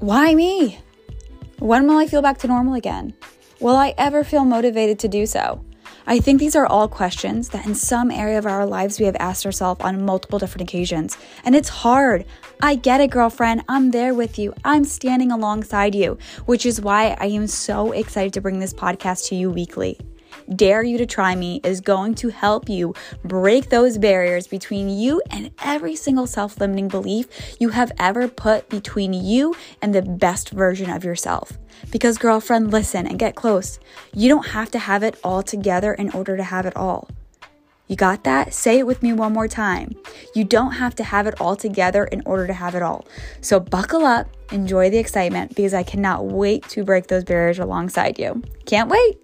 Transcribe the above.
Why me? When will I feel back to normal again? Will I ever feel motivated to do so? I think these are all questions that in some area of our lives we have asked ourselves on multiple different occasions. And it's hard. I get it, girlfriend. I'm there with you. I'm standing alongside you, which is why I am so excited to bring this podcast to you weekly. Dare You to Try Me is going to help you break those barriers between you and every single self limiting belief you have ever put between you and the best version of yourself. Because, girlfriend, listen and get close. You don't have to have it all together in order to have it all. You got that? Say it with me one more time. You don't have to have it all together in order to have it all. So buckle up, enjoy the excitement because I cannot wait to break those barriers alongside you. Can't wait.